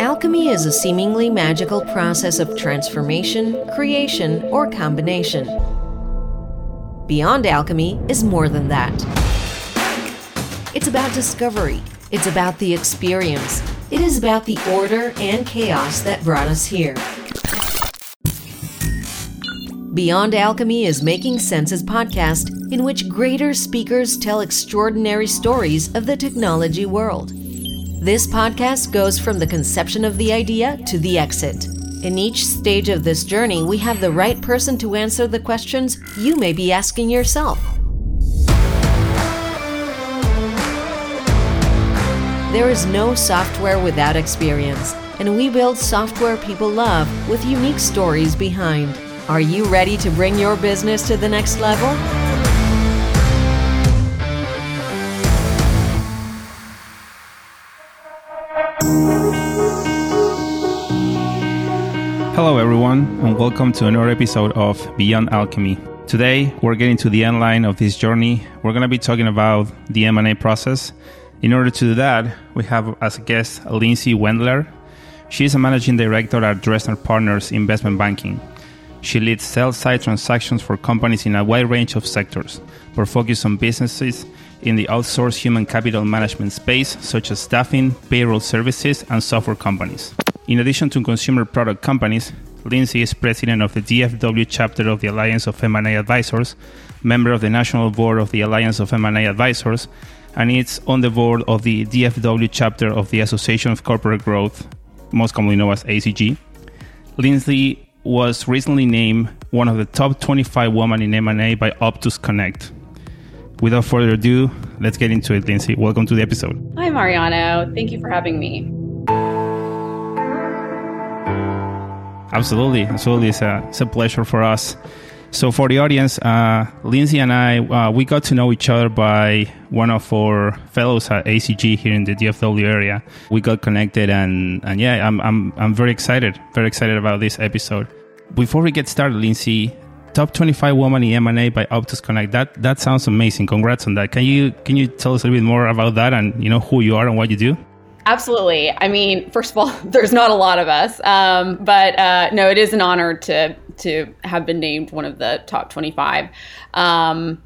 Alchemy is a seemingly magical process of transformation, creation, or combination. Beyond alchemy is more than that. It's about discovery, it's about the experience, it is about the order and chaos that brought us here. Beyond Alchemy is Making Sense's podcast, in which greater speakers tell extraordinary stories of the technology world. This podcast goes from the conception of the idea to the exit. In each stage of this journey, we have the right person to answer the questions you may be asking yourself. There is no software without experience, and we build software people love with unique stories behind. Are you ready to bring your business to the next level? Hello, everyone, and welcome to another episode of Beyond Alchemy. Today, we're getting to the end line of this journey. We're going to be talking about the M&A process. In order to do that, we have as a guest Lindsey Wendler. She is a managing director at Dresner Partners Investment Banking. She leads sales side transactions for companies in a wide range of sectors, but focus on businesses in the outsourced human capital management space, such as staffing, payroll services, and software companies. In addition to consumer product companies, Lindsey is president of the DFW chapter of the Alliance of M&A Advisors, member of the National Board of the Alliance of M&A Advisors, and is on the board of the DFW chapter of the Association of Corporate Growth, most commonly known as ACG. Lindsey was recently named one of the top 25 women in M&A by Opus Connect. Without further ado, let's get into it, Lindsey. Welcome to the episode. Hi, Mariano. Thank you for having me. Absolutely, absolutely. It's a, it's a pleasure for us. So, for the audience, uh, Lindsey and I, uh, we got to know each other by one of our fellows at ACG here in the DFW area. We got connected, and, and yeah, I'm, I'm, I'm very excited, very excited about this episode. Before we get started, Lindsey, top 25 woman in M&A by Opus Connect. That that sounds amazing. Congrats on that. Can you can you tell us a little bit more about that and you know who you are and what you do? Absolutely. I mean, first of all, there's not a lot of us, um, but uh, no, it is an honor to to have been named one of the top 25. Um,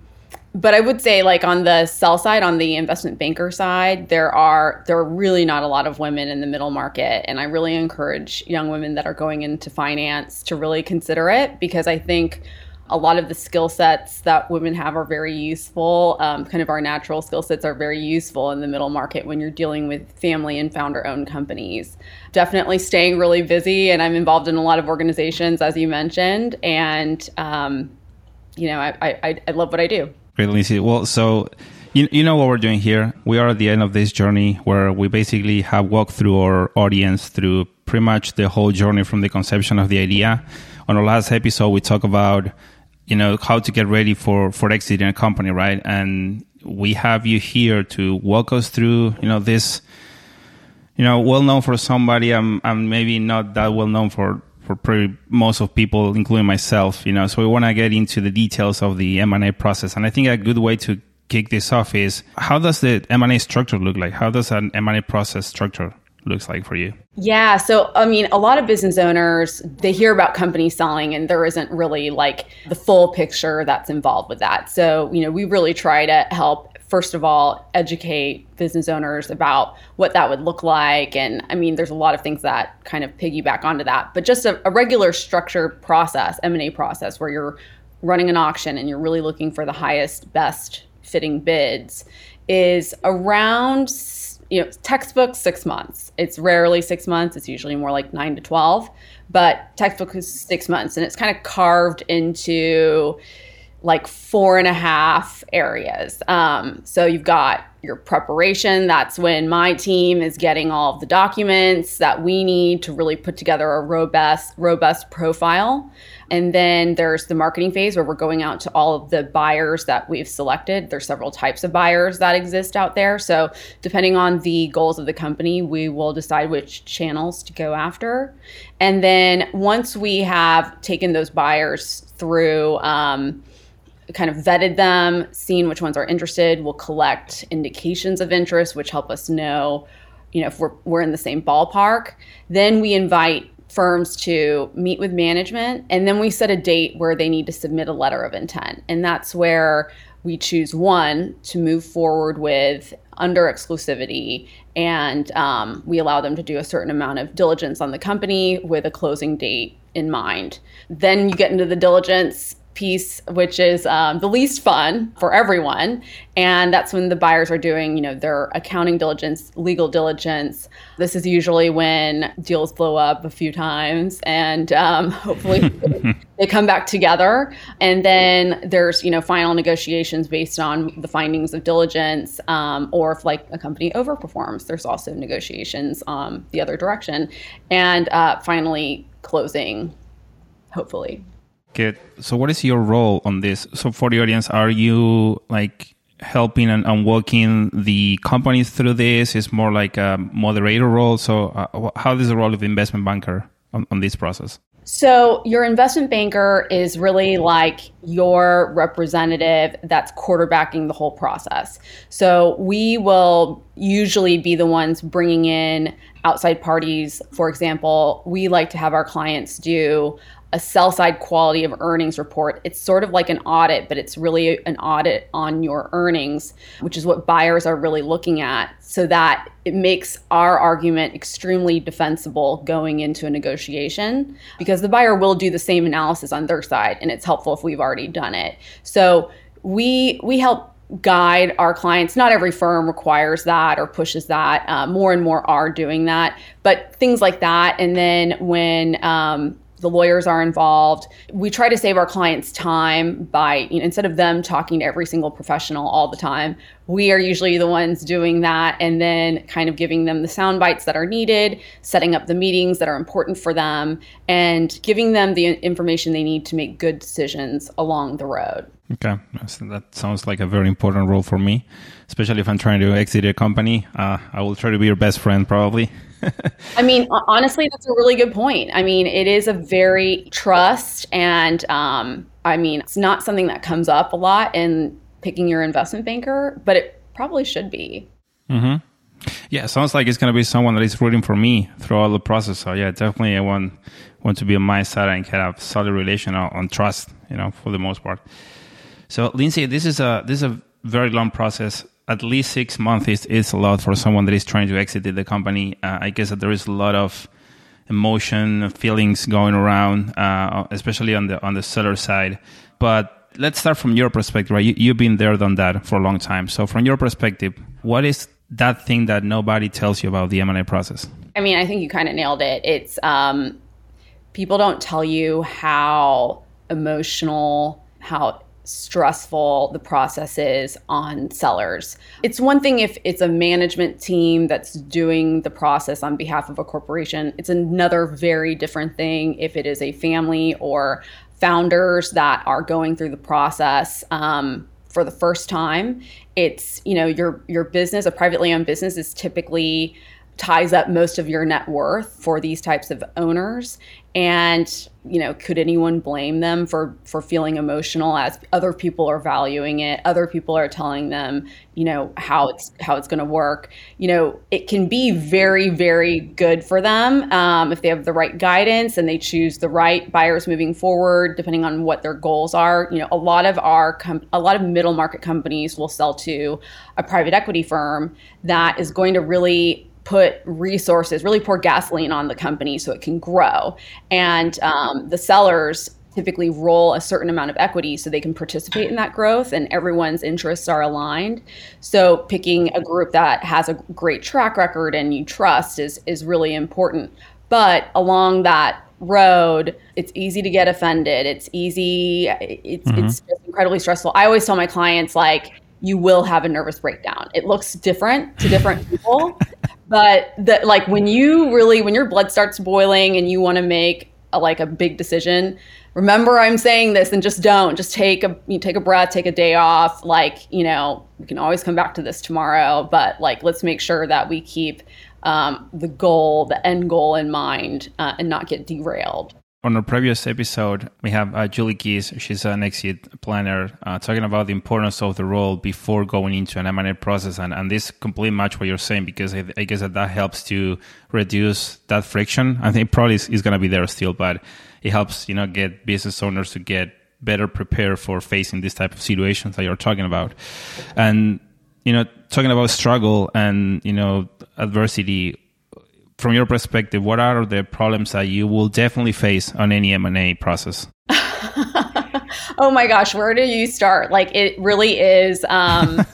but I would say, like on the sell side, on the investment banker side, there are there are really not a lot of women in the middle market, and I really encourage young women that are going into finance to really consider it because I think a lot of the skill sets that women have are very useful. Um, kind of our natural skill sets are very useful in the middle market when you're dealing with family and founder owned companies. Definitely staying really busy, and I'm involved in a lot of organizations, as you mentioned. And, um, you know, I, I, I love what I do. Great, Lindsey. Well, so you, you know what we're doing here. We are at the end of this journey where we basically have walked through our audience through pretty much the whole journey from the conception of the idea. On our last episode, we talk about you know how to get ready for for exiting a company right? And we have you here to walk us through you know this you know well known for somebody i'm i'm maybe not that well known for for pretty most of people including myself you know? So we want to get into the details of the m&a process. And i think a good way to kick this off is how does the m&a structure look like? How does an m&a process structure looks like for you? Yeah. So, I mean, a lot of business owners, they hear about companies selling and there isn't really like the full picture that's involved with that. So, you know, we really try to help, first of all, educate business owners about what that would look like. And I mean, there's a lot of things that kind of piggyback onto that, but just a, a regular structured process, M&A process where you're running an auction and you're really looking for the highest, best fitting bids is around you know, textbook six months. It's rarely six months. It's usually more like nine to twelve. But textbook is six months, and it's kind of carved into like four and a half areas. Um, so you've got your preparation. That's when my team is getting all of the documents that we need to really put together a robust, robust profile. And then there's the marketing phase where we're going out to all of the buyers that we've selected. There's several types of buyers that exist out there. So, depending on the goals of the company, we will decide which channels to go after. And then once we have taken those buyers through, um, kind of vetted them, seen which ones are interested, we'll collect indications of interest, which help us know you know, if we're, we're in the same ballpark, then we invite firms to meet with management and then we set a date where they need to submit a letter of intent. And that's where we choose one to move forward with under exclusivity and um, we allow them to do a certain amount of diligence on the company with a closing date in mind. Then you get into the diligence piece, which is um, the least fun for everyone. And that's when the buyers are doing, you know, their accounting diligence, legal diligence. This is usually when deals blow up a few times, and um, hopefully they come back together. And then there's, you know, final negotiations based on the findings of diligence, um, or if like a company overperforms, there's also negotiations um, the other direction, and uh, finally closing, hopefully. So, what is your role on this? So, for the audience, are you like helping and, and walking the companies through this? Is more like a moderator role. So, uh, how is the role of investment banker on, on this process? So, your investment banker is really like your representative that's quarterbacking the whole process. So, we will usually be the ones bringing in outside parties. For example, we like to have our clients do a sell side quality of earnings report. It's sort of like an audit, but it's really an audit on your earnings, which is what buyers are really looking at, so that it makes our argument extremely defensible going into a negotiation because the buyer will do the same analysis on their side, and it's helpful if we've already done it. So we we help guide our clients. Not every firm requires that or pushes that. Uh, more and more are doing that, but things like that. And then when um, the lawyers are involved. We try to save our clients time by, you know, instead of them talking to every single professional all the time, we are usually the ones doing that and then kind of giving them the sound bites that are needed, setting up the meetings that are important for them, and giving them the information they need to make good decisions along the road. Okay, so that sounds like a very important role for me, especially if I'm trying to exit a company. Uh, I will try to be your best friend, probably. I mean, honestly, that's a really good point. I mean, it is a very trust, and um, I mean, it's not something that comes up a lot in picking your investment banker, but it probably should be. Mm-hmm. Yeah, sounds like it's going to be someone that is rooting for me throughout the process. So yeah, definitely I want want to be on my side and have solid relation on, on trust. You know, for the most part. So Lindsey, this is a this is a very long process. At least six months is, is a lot for someone that is trying to exit the company. Uh, I guess that there is a lot of emotion, feelings going around, uh, especially on the on the seller side. But let's start from your perspective. Right, you, you've been there, done that for a long time. So from your perspective, what is that thing that nobody tells you about the M&A process? I mean, I think you kind of nailed it. It's um, people don't tell you how emotional, how stressful the process is on sellers. It's one thing if it's a management team that's doing the process on behalf of a corporation, it's another very different thing if it is a family or founders that are going through the process. Um, for the first time it's you know your your business a privately owned business is typically ties up most of your net worth for these types of owners and you know could anyone blame them for for feeling emotional as other people are valuing it other people are telling them you know how it's how it's going to work? You know it can be very very good for them um, if they have the right guidance and they choose the right buyers moving forward depending on what their goals are. You know a lot of our com- a lot of middle market companies will sell to a private equity firm that is going to really put resources, really pour gasoline on the company so it can grow. And um, the sellers typically roll a certain amount of equity so they can participate in that growth and everyone's interests are aligned. So picking a group that has a great track record and you trust is is really important. But along that road, it's easy to get offended. It's easy it's mm-hmm. it's incredibly stressful. I always tell my clients like you will have a nervous breakdown. It looks different to different people, but that like when you really when your blood starts boiling and you want to make a, like a big decision, remember I'm saying this and just don't. Just take a you take a breath, take a day off. Like you know we can always come back to this tomorrow, but like let's make sure that we keep um, the goal, the end goal in mind, uh, and not get derailed. On our previous episode, we have uh, Julie Keys. She's an exit planner uh, talking about the importance of the role before going into an M&A process. And, and this completely match what you're saying because I, I, guess that that helps to reduce that friction. I think probably is, is going to be there still, but it helps, you know, get business owners to get better prepared for facing this type of situations that you're talking about. And, you know, talking about struggle and, you know, adversity, from your perspective, what are the problems that you will definitely face on any M&A process? oh my gosh, where do you start? Like it really is um,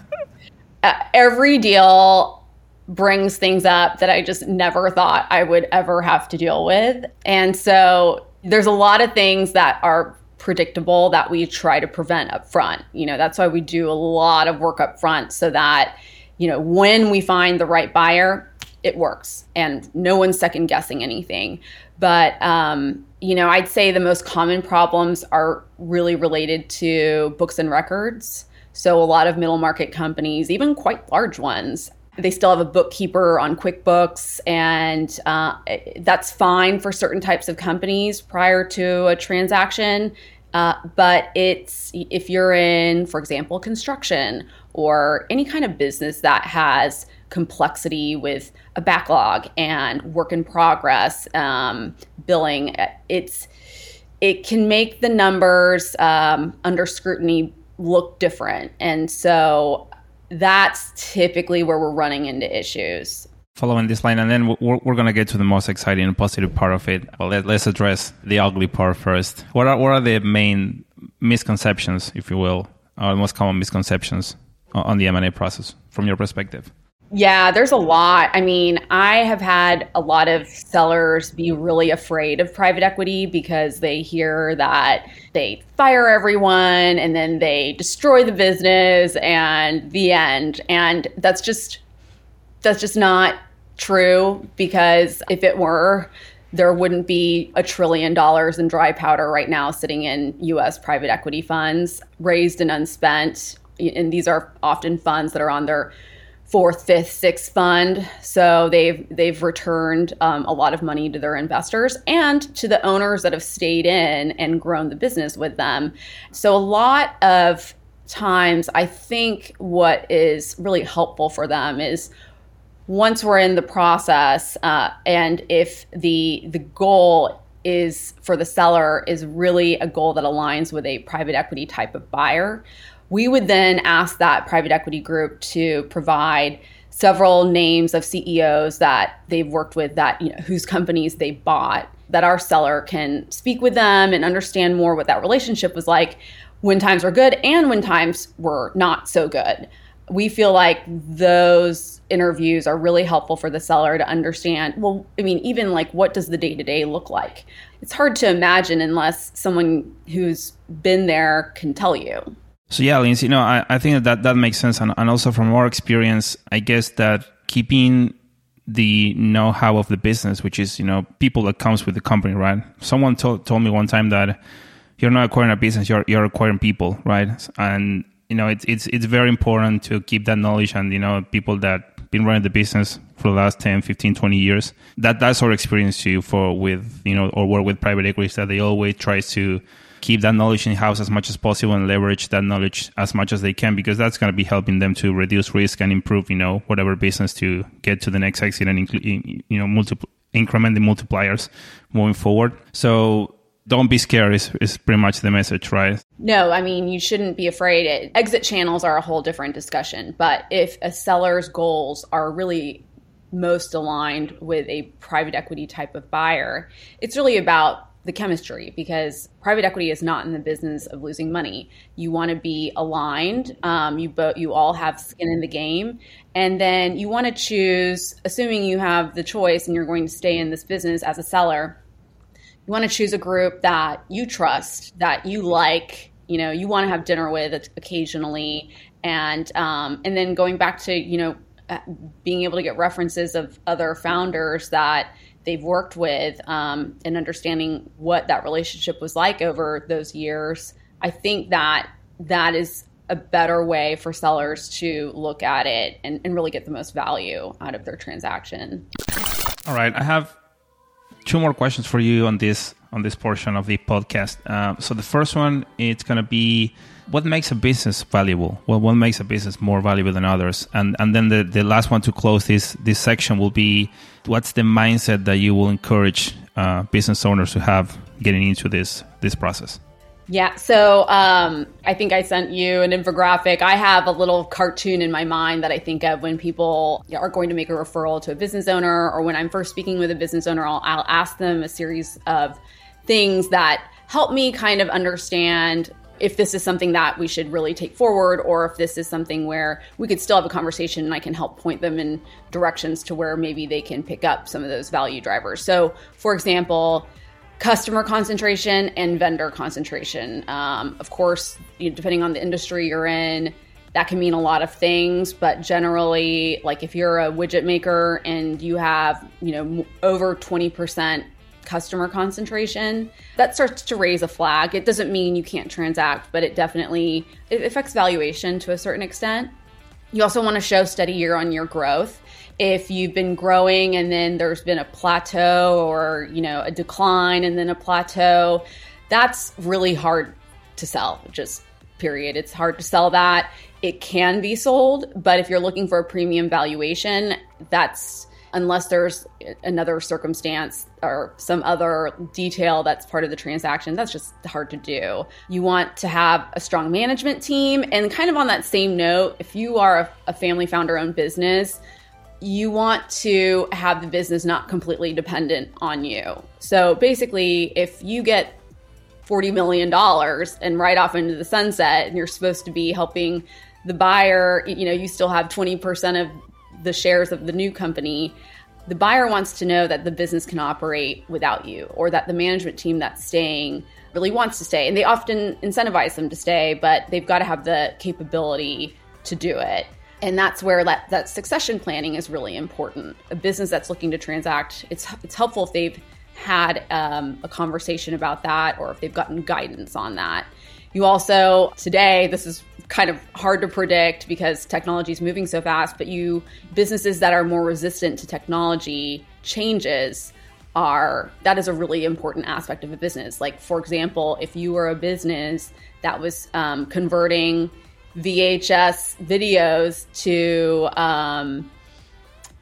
every deal brings things up that I just never thought I would ever have to deal with. And so there's a lot of things that are predictable that we try to prevent up front. You know, that's why we do a lot of work up front so that, you know, when we find the right buyer, it works and no one's second guessing anything. But, um, you know, I'd say the most common problems are really related to books and records. So a lot of middle market companies, even quite large ones, they still have a bookkeeper on QuickBooks, and uh, that's fine for certain types of companies prior to a transaction. Uh, but it's if you're in, for example, construction or any kind of business that has complexity with a backlog and work in progress um, billing, it's it can make the numbers um, under scrutiny look different, and so that's typically where we're running into issues. Following this line, and then we're, we're going to get to the most exciting and positive part of it. Well, let, us address the ugly part first. What are, what are the main misconceptions, if you will, or most common misconceptions on the M&A process from your perspective? Yeah, there's a lot. I mean, I have had a lot of sellers be really afraid of private equity because they hear that they fire everyone and then they destroy the business and the end. And that's just that's just not true because if it were, there wouldn't be a trillion dollars in dry powder right now sitting in US private equity funds raised and unspent. And these are often funds that are on their fourth, fifth, sixth fund. So they've they've returned um, a lot of money to their investors and to the owners that have stayed in and grown the business with them. So a lot of times, I think what is really helpful for them is once we're in the process, uh, and if the the goal is for the seller is really a goal that aligns with a private equity type of buyer we would then ask that private equity group to provide several names of CEOs that they've worked with that you know whose companies they bought that our seller can speak with them and understand more what that relationship was like when times were good and when times were not so good. We feel like those interviews are really helpful for the seller to understand. Well, I mean, even like what does the day to day look like? It's hard to imagine unless someone who's been there can tell you. So yeah, Lindsey, know, I, I think that, that that makes sense. And, and also from our experience, I guess that keeping the know-how of the business, which is, you know, people that comes with the company, right? Someone told, told me one time that you're not acquiring a business, you're, you're acquiring people, right? And, you know, it's, it's, it's very important to keep that knowledge and, you know, people that been running the business for the last 10, 15, 20 years, that that's our experience too for with, you know, or work with private equities that they always try to keep that knowledge in house as much as possible and leverage that knowledge as much as they can because that's going to be helping them to reduce risk and improve you know whatever business to get to the next exit and you know multiple increment the multipliers moving forward. So don't be scared is, is pretty much the message right? No i mean you shouldn't be afraid. Exit channels are a whole different discussion but if a seller's goals are really most aligned with a private equity type of buyer it's really about the chemistry because private equity is not in the business of losing money. You want to be aligned. Um, you both you all have skin in the game, and then you want to choose. Assuming you have the choice and you're going to stay in this business as a seller, you want to choose a group that you trust, that you like. You know, you want to have dinner with occasionally, and um, and then going back to you know uh, being able to get references of other founders that they've worked with um, and understanding what that relationship was like over those years, I think that that is a better way for sellers to look at it and, and really get the most value out of their transaction. All right. I have two more questions for you on this on this portion of the podcast. Uh, so the first one, it's going to be what makes a business valuable? Well, what makes a business more valuable than others? And and then the, the last one to close this this section will be what's the mindset that you will encourage uh, business owners to have getting into this this process? Yeah, so um, I think I sent you an infographic. I have a little cartoon in my mind that I think of when people are going to make a referral to a business owner, or when I'm first speaking with a business owner, I'll, I'll ask them a series of things that help me kind of understand if this is something that we should really take forward or if this is something where we could still have a conversation and I can help point them in directions to where maybe they can pick up some of those value drivers. So, for example, customer concentration and vendor concentration. Um, of course, you know, depending on the industry you're in, that can mean a lot of things, but generally, like if you're a widget maker and you have, you know, over 20% customer concentration, that starts to raise a flag. It doesn't mean you can't transact, but it definitely it affects valuation to a certain extent. You also want to show steady year on year growth. If you've been growing and then there's been a plateau or, you know, a decline and then a plateau, that's really hard to sell. Just period. It's hard to sell that. It can be sold, but if you're looking for a premium valuation, that's unless there's another circumstance or some other detail that's part of the transaction. That's just hard to do. You want to have a strong management team. And kind of on that same note, if you are a, a family founder owned business, you want to have the business not completely dependent on you. So basically, if you get $40 million and right off into the sunset and you're supposed to be helping the buyer, you know, you still have 20% of the shares of the new company, the buyer wants to know that the business can operate without you or that the management team that's staying really wants to stay. And they often incentivize them to stay, but they've got to have the capability to do it. And that's where that, that succession planning is really important. A business that's looking to transact, it's, it's helpful if they've had um, a conversation about that or if they've gotten guidance on that. You also, today, this is kind of hard to predict because technology is moving so fast, but you, businesses that are more resistant to technology changes are, that is a really important aspect of a business. Like, for example, if you were a business that was um, converting VHS videos to, um,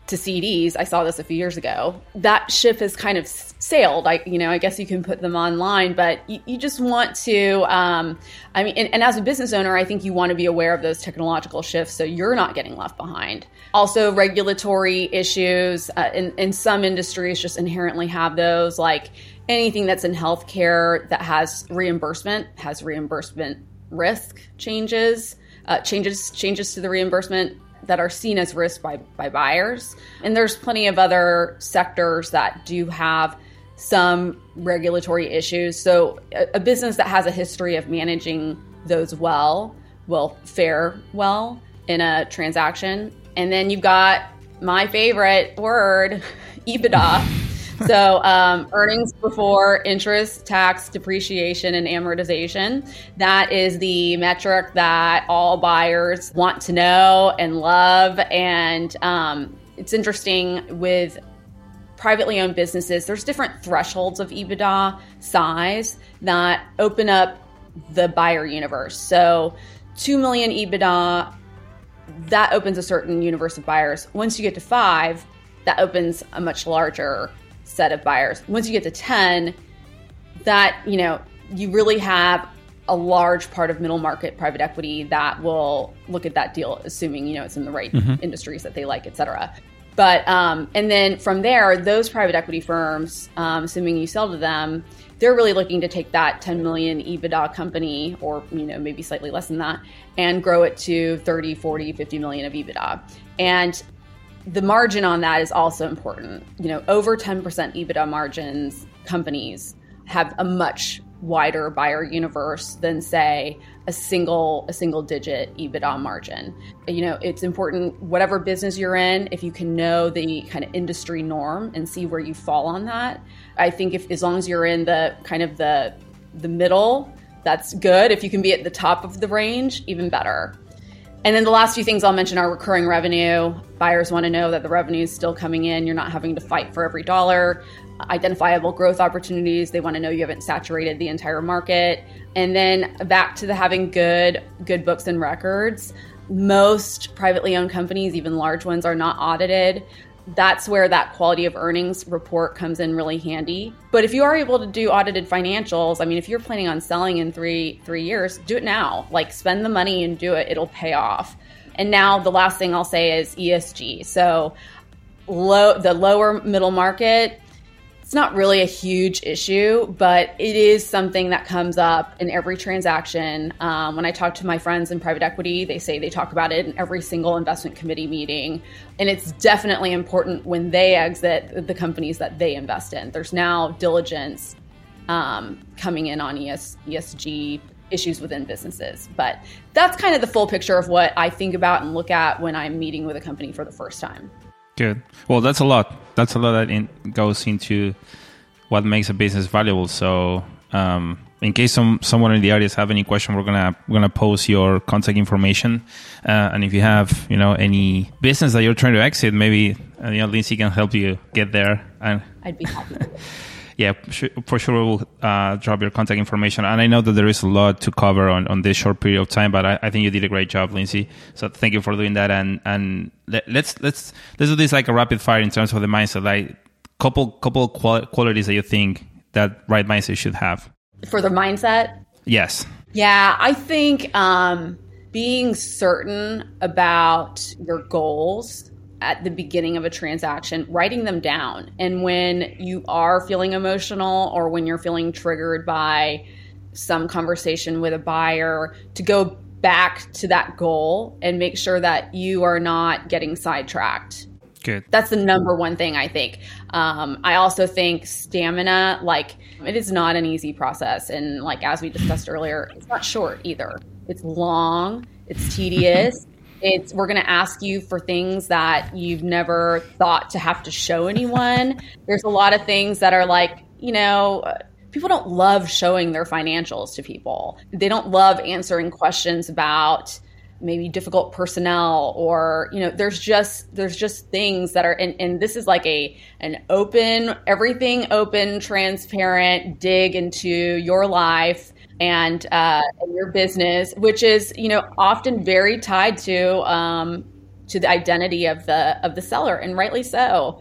to CDs. I saw this a few years ago. That ship has kind of sailed. I, you know, I guess you can put them online, but you, you just want to. Um, I mean, and, and, as a business owner, I think you want to be aware of those technological shifts so you're not getting left behind. Also, regulatory issues uh, in in some industries just inherently have those. Like anything that's in healthcare that has reimbursement has reimbursement risk changes. Uh, changes changes to the reimbursement that are seen as risk by, by buyers. And there's plenty of other sectors that do have some regulatory issues. So a, a business that has a history of managing those well will fare well in a transaction. And then you've got my favorite word, EBITDA. So um, earnings before interest, tax, depreciation, and amortization. That is the metric that all buyers want to know and love. And um, it's interesting with privately owned businesses, there's different thresholds of EBITDA size that open up the buyer universe. So 2 million EBITDA, that opens a certain universe of buyers. Once you get to five, that opens a much larger set of buyers. Once you get to 10, that, you know, you really have a large part of middle market private equity that will look at that deal, assuming, you know, it's in the right mm-hmm. industries that they like, et cetera. But, um, and then from there, those private equity firms, um, assuming you sell to them, they're really looking to take that 10 million EBITDA company, or, you know, maybe slightly less than that, and grow it to 30, 40, 50 million of EBITDA. And the margin on that is also important. You know, over 10% EBITDA margins companies have a much wider buyer universe than say a single a single digit EBITDA margin. You know, it's important whatever business you're in if you can know the kind of industry norm and see where you fall on that. I think if as long as you're in the kind of the the middle, that's good. If you can be at the top of the range, even better. And then the last few things I'll mention are recurring revenue. Buyers want to know that the revenue is still coming in. You're not having to fight for every dollar. Identifiable growth opportunities. They want to know you haven't saturated the entire market. And then back to the having good good books and records. Most privately owned companies, even large ones, are not audited that's where that quality of earnings report comes in really handy. But if you are able to do audited financials, I mean, if you're planning on selling in three three years, do it now. Like spend the money and do it; it'll pay off. And now the last thing I'll say is ESG. So low the lower middle market it's not really a huge issue, but it is something that comes up in every transaction. Um, when I talk to my friends in private equity, they say they talk about it in every single investment committee meeting. And it's definitely important when they exit the companies that they invest in. There's now diligence um, coming in on ES, ESG issues within businesses. But that's kind of the full picture of what I think about and look at when I'm meeting with a company for the first time. Good. Well, that's a lot. That's a lot that in, goes into what makes a business valuable. So, um, in case some someone in the audience have any question, we're gonna we're gonna post your contact information, uh, and if you have you know any business that you're trying to exit, maybe uh, you know Lindsey can help you get there. And I'd be happy. yeah, for sure we'll uh, drop your contact information. And I know that there is a lot to cover on, on this short period of time, but I, I think you did a great job, Lindsey. So thank you for doing that. And and let, us let's let's do this like a rapid fire in terms of the mindset. Like couple couple qual- qualities that you think that right mindset should have for the mindset. Yes. Yeah, I think um, being certain about your goals at the beginning of a transaction, writing them down. And when you are feeling emotional or when you're feeling triggered by some conversation with a buyer, to go back to that goal and make sure that you are not getting sidetracked. Good. That's the number one thing I think. Um, I also think stamina, like, it is not an easy process. And, like, as we discussed earlier, it's not short either. It's long, it's tedious. It's we're going to ask you for things that you've never thought to have to show anyone. There's a lot of things that are like, you know, people don't love showing their financials to people. They don't love answering questions about maybe difficult personnel or you know there's just there's just things that are and, and this is like a an open everything open transparent dig into your life and, uh, your business, which is you know often very tied to um, to the identity of the of the seller, and rightly so.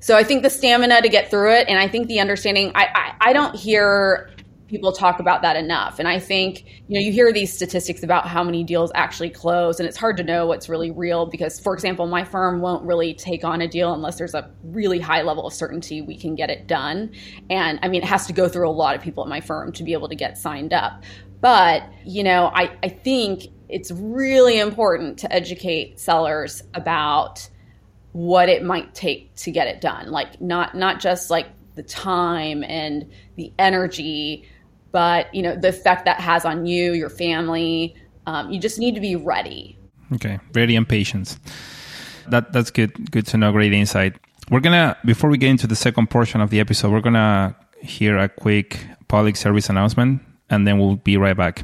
So I think the stamina to get through it, and I think the understanding. I, I, I don't hear people talk about that enough. And I think, you know, you hear these statistics about how many deals actually close, and it's hard to know what's really real because, for example, my firm won't really take on a deal unless there's a really high level of certainty we can get it done. And I mean, it has to go through a lot of people at my firm to be able to get signed up. But, you know, I, I think it's really important to educate sellers about what it might take to get it done. Like not not just like the time and the energy but you know the effect that has on you, your family. Um, you just need to be ready. Okay, ready and patience. That that's good. Good to know. Great insight. We're gonna before we get into the second portion of the episode, we're gonna hear a quick public service announcement, and then we'll be right back.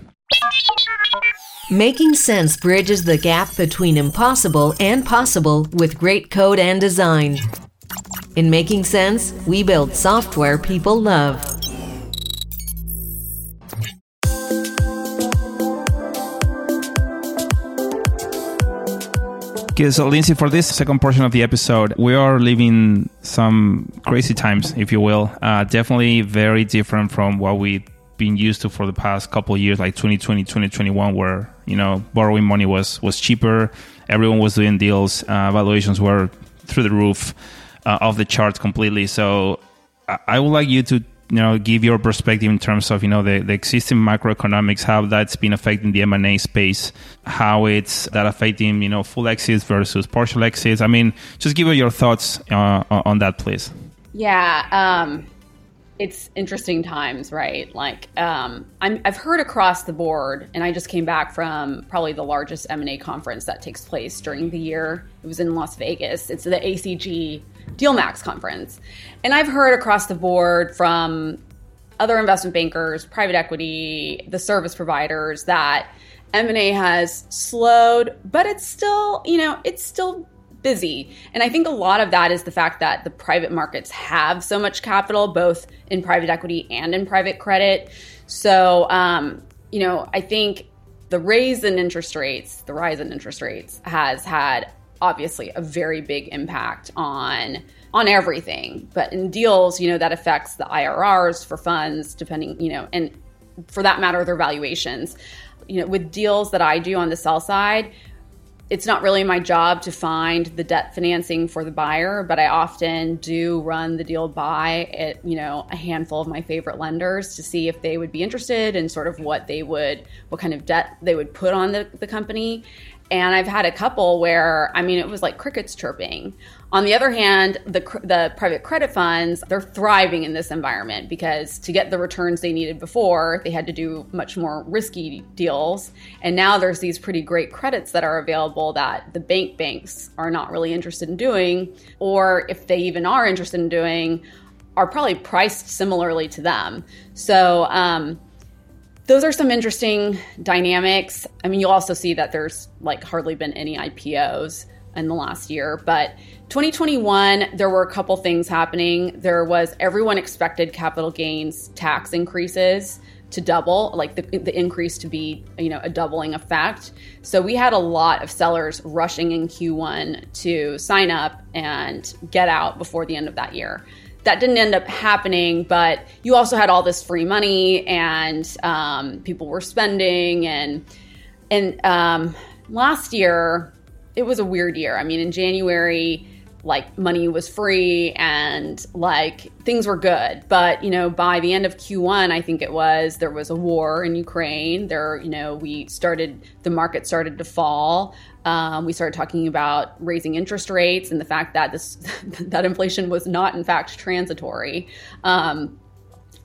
Making Sense bridges the gap between impossible and possible with great code and design. In Making Sense, we build software people love. Okay, so Lindsey, for this second portion of the episode, we are living some crazy times, if you will. Uh, definitely very different from what we've been used to for the past couple years, like 2020, 2021, where you know borrowing money was was cheaper, everyone was doing deals, uh, valuations were through the roof, uh, off the charts completely. So I would like you to you know give your perspective in terms of you know the, the existing macroeconomics how that's been affecting the m&a space how it's that affecting you know full exits versus partial exits. I mean just give your thoughts uh, on that please. Yeah um, it's interesting times right? Like um, i have heard across the board and i just came back from probably the largest m&a conference that takes place during the year. It was in las vegas. It's the acg DealMax conference. And I've heard across the board from other investment bankers, private equity, the service providers that M&A has slowed, but it's still, you know, it's still busy. And I think a lot of that is the fact that the private markets have so much capital, both in private equity and in private credit. So, um, you know, I think the raise in interest rates, the rise in interest rates has had obviously a very big impact on on everything. But in deals, you know, that affects the IRRs for funds, depending, you know, and for that matter, their valuations. You know, with deals that I do on the sell side, it's not really my job to find the debt financing for the buyer, but I often do run the deal by at, you know, a handful of my favorite lenders to see if they would be interested in sort of what they would, what kind of debt they would put on the, the company. And I've had a couple where, I mean, it was like crickets chirping. On the other hand, the, the private credit funds, they're thriving in this environment because to get the returns they needed before, they had to do much more risky deals. And now there's these pretty great credits that are available that the bank banks are not really interested in doing, or if they even are interested in doing, are probably priced similarly to them. So, um, those are some interesting dynamics. I mean, you'll also see that there's like hardly been any IPOs in the last year, but 2021 there were a couple things happening. There was everyone expected capital gains tax increases to double, like the, the increase to be, you know, a doubling effect. So we had a lot of sellers rushing in Q1 to sign up and get out before the end of that year that didn't end up happening, but you also had all this free money and um, people were spending and and um, last year it was a weird year. I mean, in January like money was free and like things were good. But you know by the end of q1 i think it was there was a war in ukraine. There you know we started the market started to fall um, we started talking about raising interest rates and the fact that this that inflation was not in fact transitory um,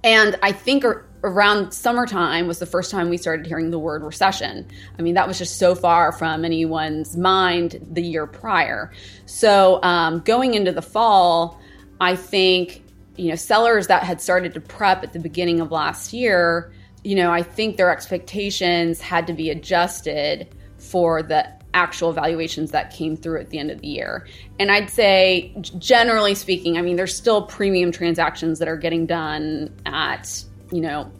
and i think around summertime was the first time we started hearing the word recession. I mean, that was just so far from anyone's mind the year prior. So um, going into the fall, I think you know sellers that had started to prep at the beginning of last year, you know, I think their expectations had to be adjusted for the actual valuations that came through at the end of the year. And I'd say, generally speaking, I mean, there's still premium transactions that are getting done at you know,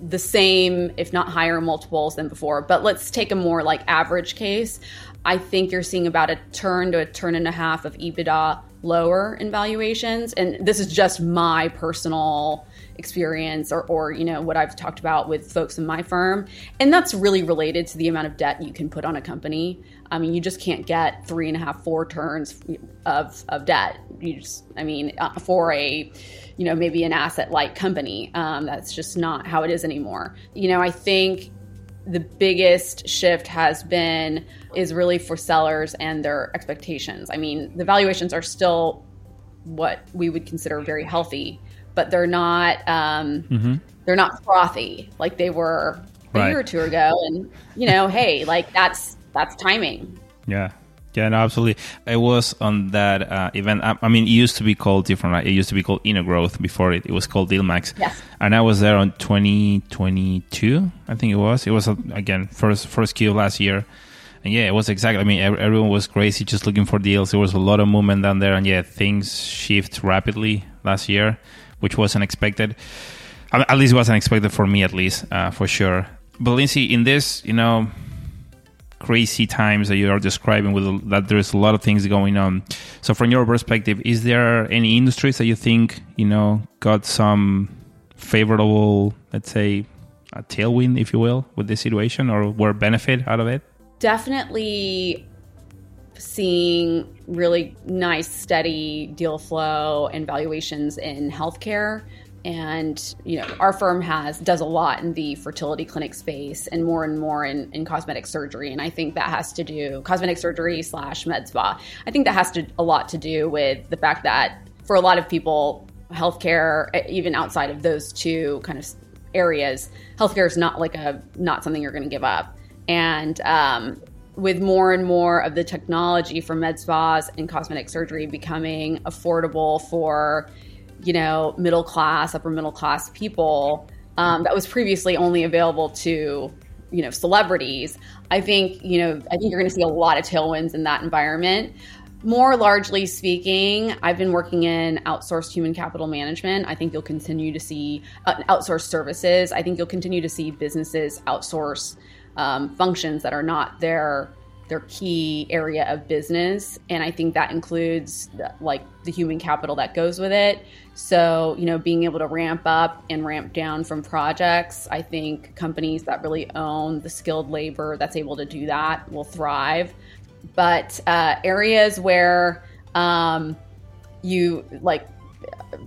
the same, if not higher multiples than before. But let's take a more like average case. I think you're seeing about a turn to a turn and a half of EBITDA lower in valuations. And this is just my personal experience or, or you know what I've talked about with folks in my firm. And that's really related to the amount of debt you can put on a company. I mean, you just can't get three and a half, four turns of, of debt. You just, I mean, uh, for a you know, maybe an asset light company. Um, that's just not how it is anymore. You know, I think the biggest shift has been is really for sellers and their expectations. I mean, the valuations are still what we would consider very healthy, but they're not um, mm-hmm. they're not frothy like they were a right. year or two ago. And you know, hey, like that's that's timing. Yeah, yeah, no, absolutely. I was on that uh, event. I, I, mean, it used to be called different, right? It used to be called InterGrowth before it, it was called DealMax. Yes. And I was there on 2022, I think it was. It was, uh, again, first first Q last year. And yeah, it was exactly, I mean, everyone was crazy just looking for deals. There was a lot of movement down there. And yeah, things shift rapidly last year, which wasn't expected. At least it wasn't expected for me, at least, uh, for sure. But Lindsey, in this, you know, crazy times that you are describing with that there's a lot of things going on. So from your perspective is there any industries that you think you know got some favorable let's say a tailwind if you will with this situation or were benefit out of it? Definitely seeing really nice steady deal flow and valuations in healthcare and you know our firm has does a lot in the fertility clinic space and more and more in, in cosmetic surgery. And i think that has to do cosmetic surgery slash med spa i think that has to a lot to do with the fact that for a lot of people healthcare even outside of those two kind of areas healthcare is not like a not something you're going to give up. And um, with more and more of the technology for med spas and cosmetic surgery becoming affordable for you know, middle class, upper middle class people um, that was previously only available to you know celebrities. I think you know i think you're going to see a lot of tailwinds in that environment. More largely speaking i've been working in outsourced human capital management. I think you'll continue to see uh, outsourced services. I think you'll continue to see businesses outsource um, functions that are not their their key area of business and i think that includes the, like the human capital that goes with it. So you know being able to ramp up and ramp down from projects i think companies that really own the skilled labor that's able to do that will thrive. But uh, areas where um, you like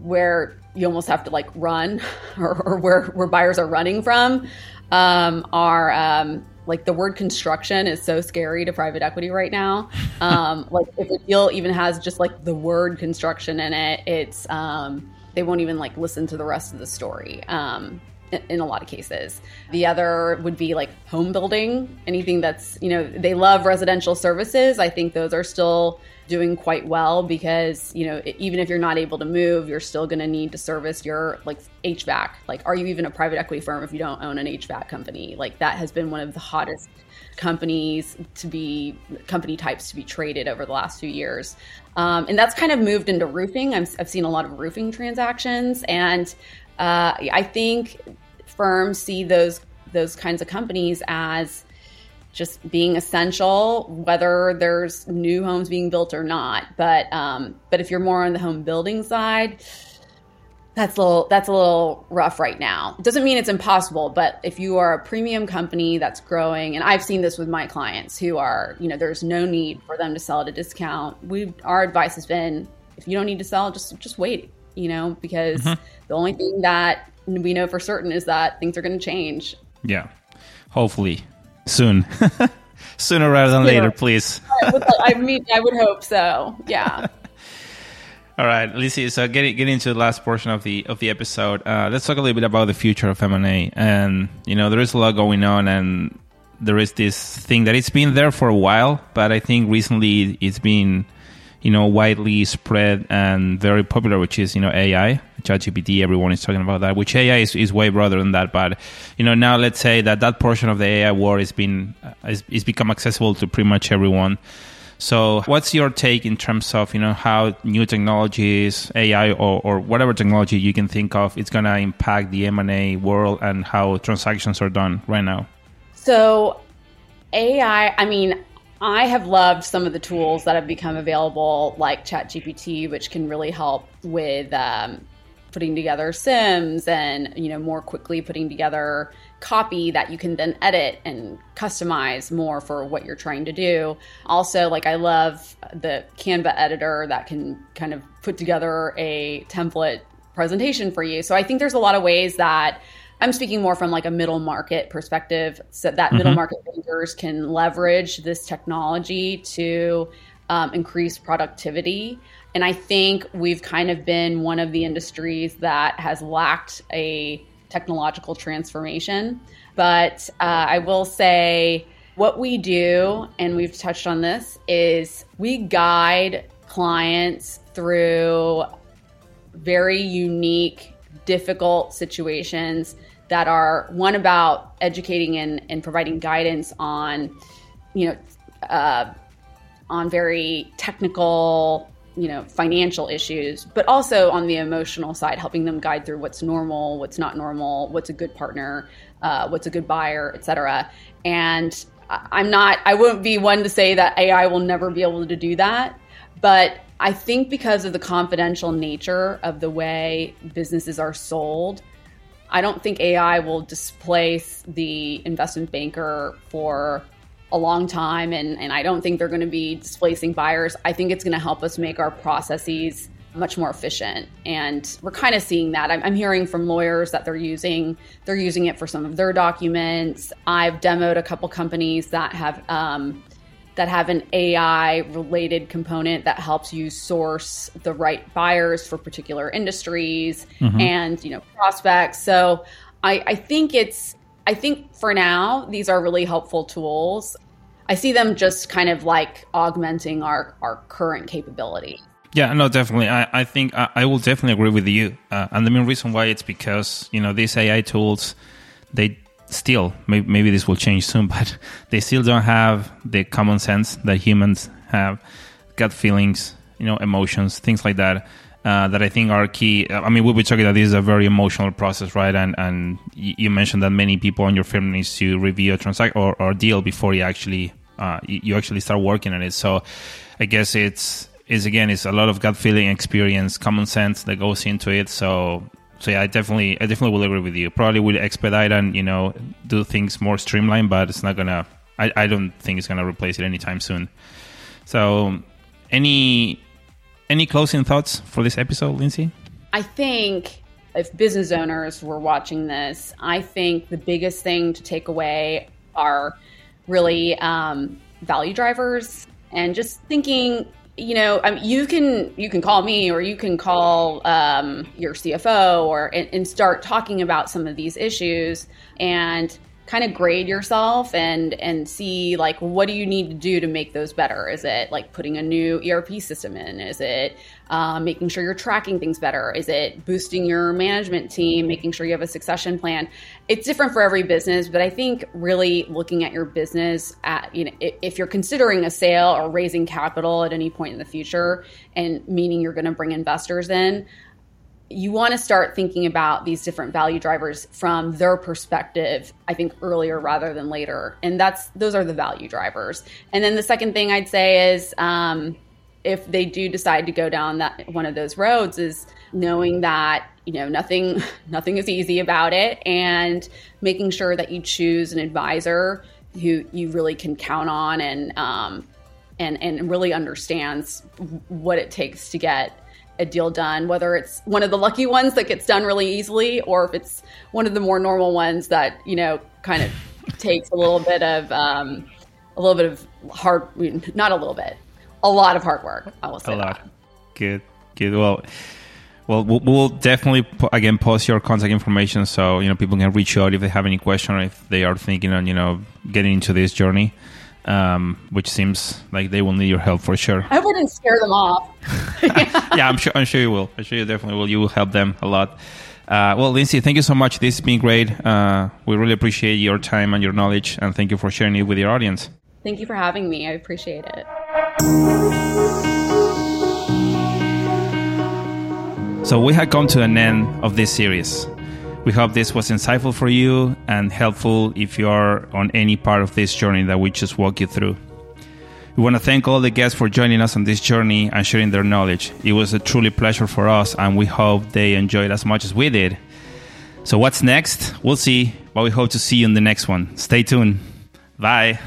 where you almost have to like run or, or where where buyers are running from um, are um, like the word construction is so scary to private equity right now. Um, like if a deal even has just like the word construction in it, it's um, they won't even like listen to the rest of the story. Um, in, a lot of cases, the other would be like home building. Anything that's you know they love residential services. I think those are still doing quite well because you know even if you're not able to move you're still going to need to service your like hvac like are you even a private equity firm if you don't own an hvac company? Like that has been one of the hottest companies to be company types to be traded over the last few years. Um, and that's kind of moved into roofing. I have seen a lot of roofing transactions. And uh, i think firms see those those kinds of companies as just being essential, whether there's new homes being built or not. But um, but if you're more on the home building side, that's a little that's a little rough right now. It doesn't mean it's impossible, but if you are a premium company that's growing, and I've seen this with my clients who are, you know, there's no need for them to sell at a discount. We our advice has been if you don't need to sell, just just wait, you know, because mm-hmm. the only thing that we know for certain is that things are going to change. Yeah. Hopefully soon. Sooner rather than later, please. I mean, I would hope so. Yeah. All right, Lizzie. So getting getting into the last portion of the of the episode, uh, let's talk a little bit about the future of M and A. And you know, there is a lot going on, and there is this thing that it's been there for a while, but I think recently it's been you know widely spread and very popular, which is you know AI, ChatGPT. Everyone is talking about that. Which AI is, is way broader than that. But you know now let's say that that portion of the AI war has been uh, is, become accessible to pretty much everyone. So, what's your take in terms of you know how new technologies, AI or, or whatever technology you can think of, it's going to impact the M and A world and how transactions are done right now? So, AI. I mean, I have loved some of the tools that have become available, like ChatGPT, which can really help with um, putting together CIMs and you know more quickly putting together copy that you can then edit and customize more for what you're trying to do. Also, like I love the Canva editor that can kind of put together a template presentation for you. So I think there's a lot of ways that I'm speaking more from like a middle market perspective, so that mm-hmm. middle market bankers can leverage this technology to um, increase productivity. And I think we've kind of been one of the industries that has lacked a technological transformation. But uh, I will say what we do, and we've touched on this, is we guide clients through very unique, difficult situations that are one about educating and, and providing guidance on, you know, uh, on very technical, you know, financial issues, but also on the emotional side, helping them guide through what's normal, what's not normal, what's a good partner, uh, what's a good buyer, et cetera. And I'm not, I won't be one to say that AI will never be able to do that, but I think because of the confidential nature of the way businesses are sold, I don't think AI will displace the investment banker for a long time and, and I don't think they're going to be displacing buyers. I think it's going to help us make our processes much more efficient and we're kind of seeing that I'm, I'm, hearing from lawyers that they're using they're using it for some of their documents i've demoed a couple companies that have um, that have an AI related component that helps you source the right buyers for particular industries mm-hmm. and you know prospects. So I, I think it's I think for now these are really helpful tools. I see them just kind of like augmenting our our current capability. Yeah, no, definitely. I, I think I, I will definitely agree with you. Uh, and the main reason why it's because you know these AI tools they still maybe, maybe this will change soon but they still don't have the common sense that humans have gut feelings you know emotions things like that uh, that I think are key. I mean, we were talking that this is a very emotional process, right? And and you mentioned that many people on your firm needs to review a transaction or, or deal before you actually uh, you actually start working on it. So I guess it's is again it's a lot of gut feeling, experience, common sense that goes into it. So so yeah, I definitely, I definitely will agree with you. Probably will expedite and you know do things more streamlined, but it's not gonna. I, I don't think it's gonna replace it anytime soon. So, any any closing thoughts for this episode, Lindsey? I think if business owners were watching this, I think the biggest thing to take away are really um, value drivers and just thinking you know, mean, you can you can call me or you can call um, your CFO or and, and, start talking about some of these issues. And kind of grade yourself and and see like what do you need to do to make those better? Is it like putting a new erp system in? Is it uh, making sure you're tracking things better? Is it boosting your management team making sure you have a succession plan? It's different for every business but i think really looking at your business at you know if you're considering a sale or raising capital at any point in the future and meaning you're going to bring investors in you want to start thinking about these different value drivers from their perspective i think earlier rather than later. And that's those are the value drivers. And then the second thing i'd say is um, if they do decide to go down that one of those roads is knowing that you know nothing nothing is easy about it and making sure that you choose an advisor who you really can count on and um, and and really understands what it takes to get a deal done, whether it's one of the lucky ones that gets done really easily, or if it's one of the more normal ones that you know kind of takes a little bit of um, a little bit of hard, not a little bit, a lot of hard work. I will say a lot. That. Good, good. Well. Well, we'll definitely again post your contact information so you know people can reach out if they have any question or if they are thinking on you know getting into this journey um, which seems like they will need your help for sure. I wouldn't scare them off. yeah, I'm sure. I'm sure you will. I'm sure you definitely will. You will help them a lot. Uh, well, Lindsey, thank you so much. This has been great. Uh, we really appreciate your time and your knowledge, and thank you for sharing it with your audience. Thank you for having me. I appreciate it. So we have come to an end of this series. We hope this was insightful for you and helpful if you are on any part of this journey that we just walk you through. We want to thank all the guests for joining us on this journey and sharing their knowledge. It was a truly pleasure for us, and we hope they enjoyed as much as we did. So, what's next? We'll see, but we hope to see you in the next one. Stay tuned. Bye.